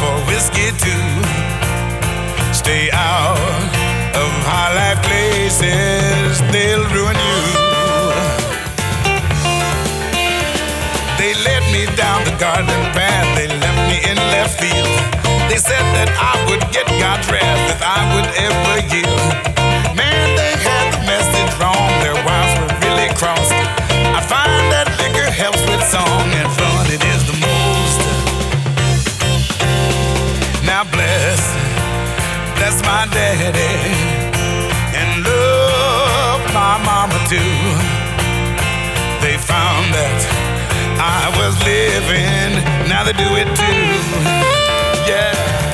for whiskey too. Stay out of high life places, they'll ruin you. They led me down the garden path, they left me in left field. They said that I would get God's wrath if I would ever yield. My daddy, and love my mama too. They found that I was living, now they do it too. Yeah.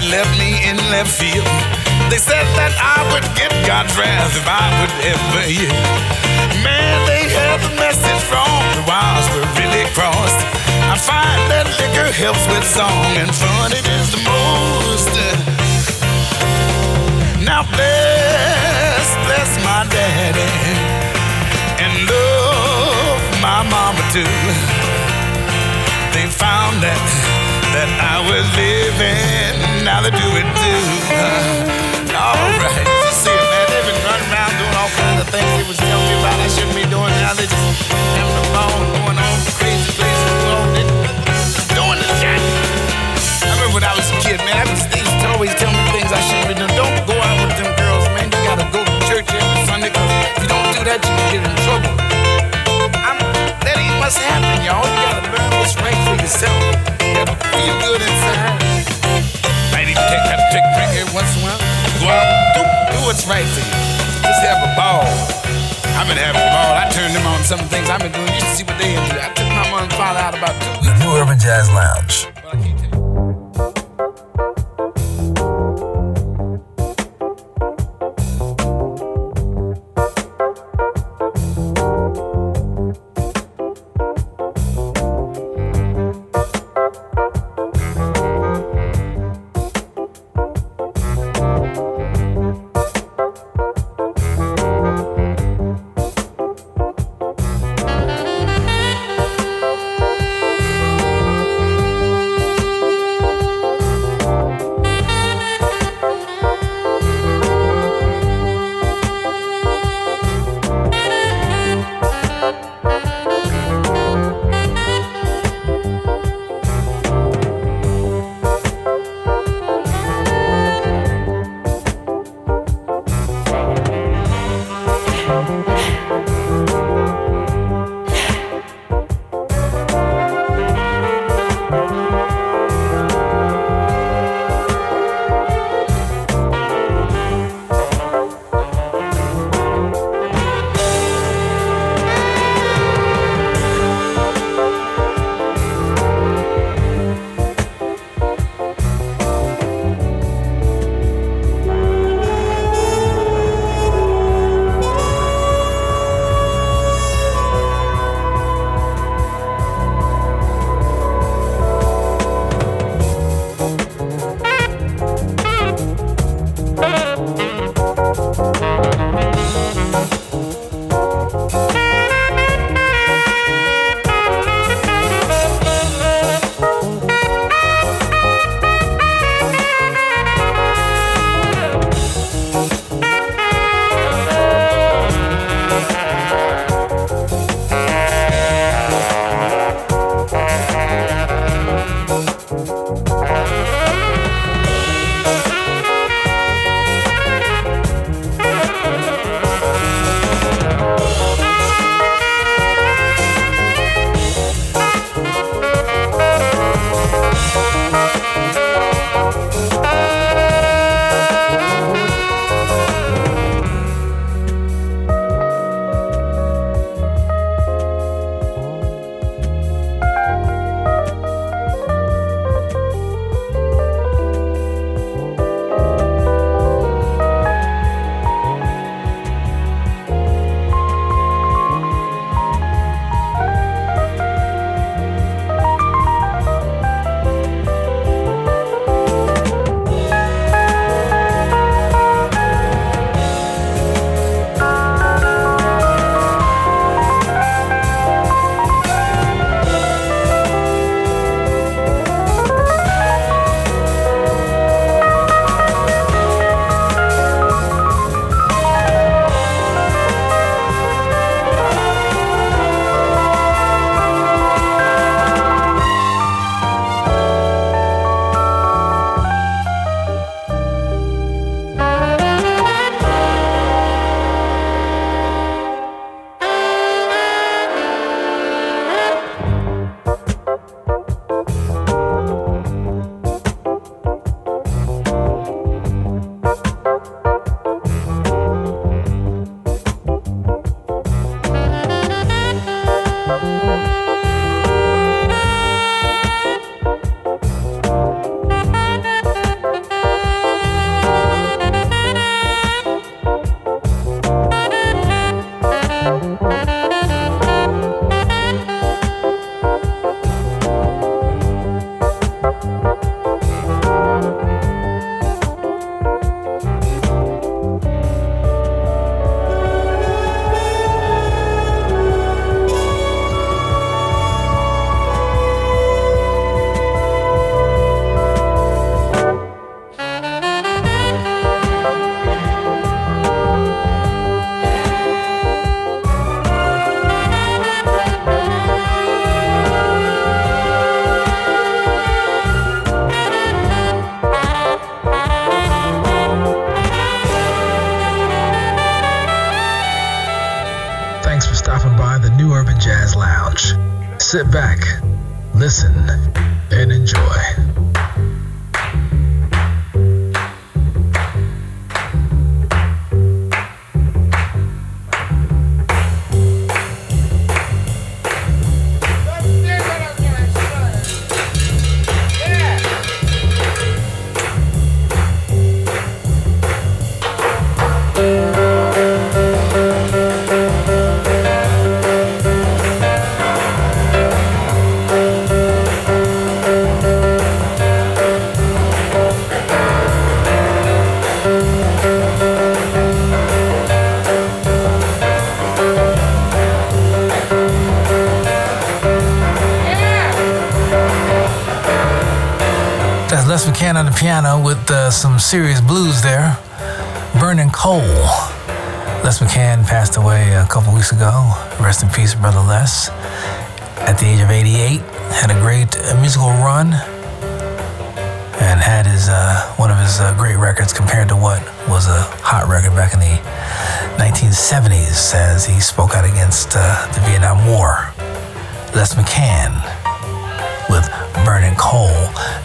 They left me in left field. They said that I would get God's wrath if I would ever yield. Man, they had the message wrong, the wires were really crossed. I find that liquor helps with song and fun, it is the most. Uh, now bless, bless my daddy, and love my mama too. They found that that I was living. Now they do it too. Uh, all right, you see man. They've been running around doing all kinds of things they was telling me about I shouldn't be doing. Now they just having a ball, going on crazy places, doing the jack. I remember when I was a kid, man. I was, they what's right for you. Just have a ball. I've been having a ball. I turned them on some things I've been doing. You should see what they into. I took my mother and father out about two The New Urban Jazz Lounge. Thanks for stopping by the New Urban Jazz Lounge. Sit back, listen, and enjoy. On the piano with uh, some serious blues there. Burning Coal. Les McCann passed away a couple weeks ago. Rest in peace, Brother Les. At the age of 88, had a great uh, musical run and had his uh, one of his uh, great records compared to what was a hot record back in the 1970s as he spoke out against uh, the Vietnam War. Les McCann with Burning Coal.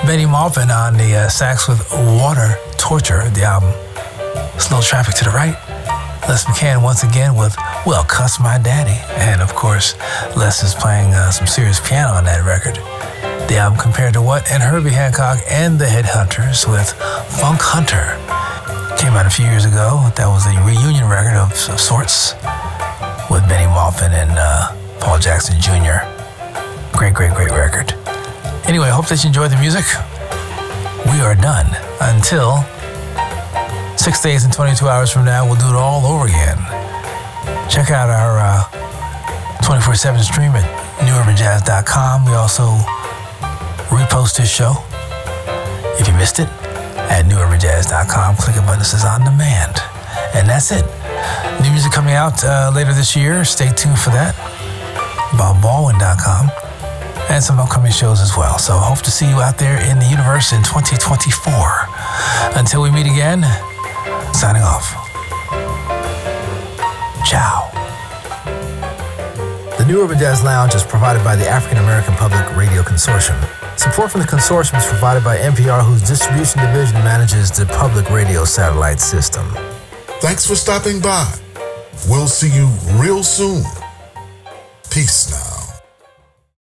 Bennie Maupin on the uh, sax with Water Torture, the album Slow Traffic to the Right. Les McCann once again with Well Cuss My Daddy. And of course, Les is playing uh, some serious piano on that record. The album Compared to What? And Herbie Hancock and the Headhunters with Funk Hunter. Came out a few years ago. That was a reunion record of, of sorts with Bennie Maupin and uh, Paul Jackson Jr. Great, great, great record. Anyway, I hope that you enjoyed the music. We are done. Until six days and 22 hours from now, we'll do it all over again. Check out our 24 uh, 7 stream at newurbanjazz.com. We also repost this show. If you missed it, at newurbanjazz.com, click a button says on demand. And that's it. New music coming out uh, later this year. Stay tuned for that. BobBaldwin.com and some upcoming shows as well. So hope to see you out there in the universe in 2024. Until we meet again, signing off. Ciao. The New Urban Jazz Lounge is provided by the African American Public Radio Consortium. Support from the consortium is provided by NPR, whose distribution division manages the public radio satellite system. Thanks for stopping by. We'll see you real soon. Peace now.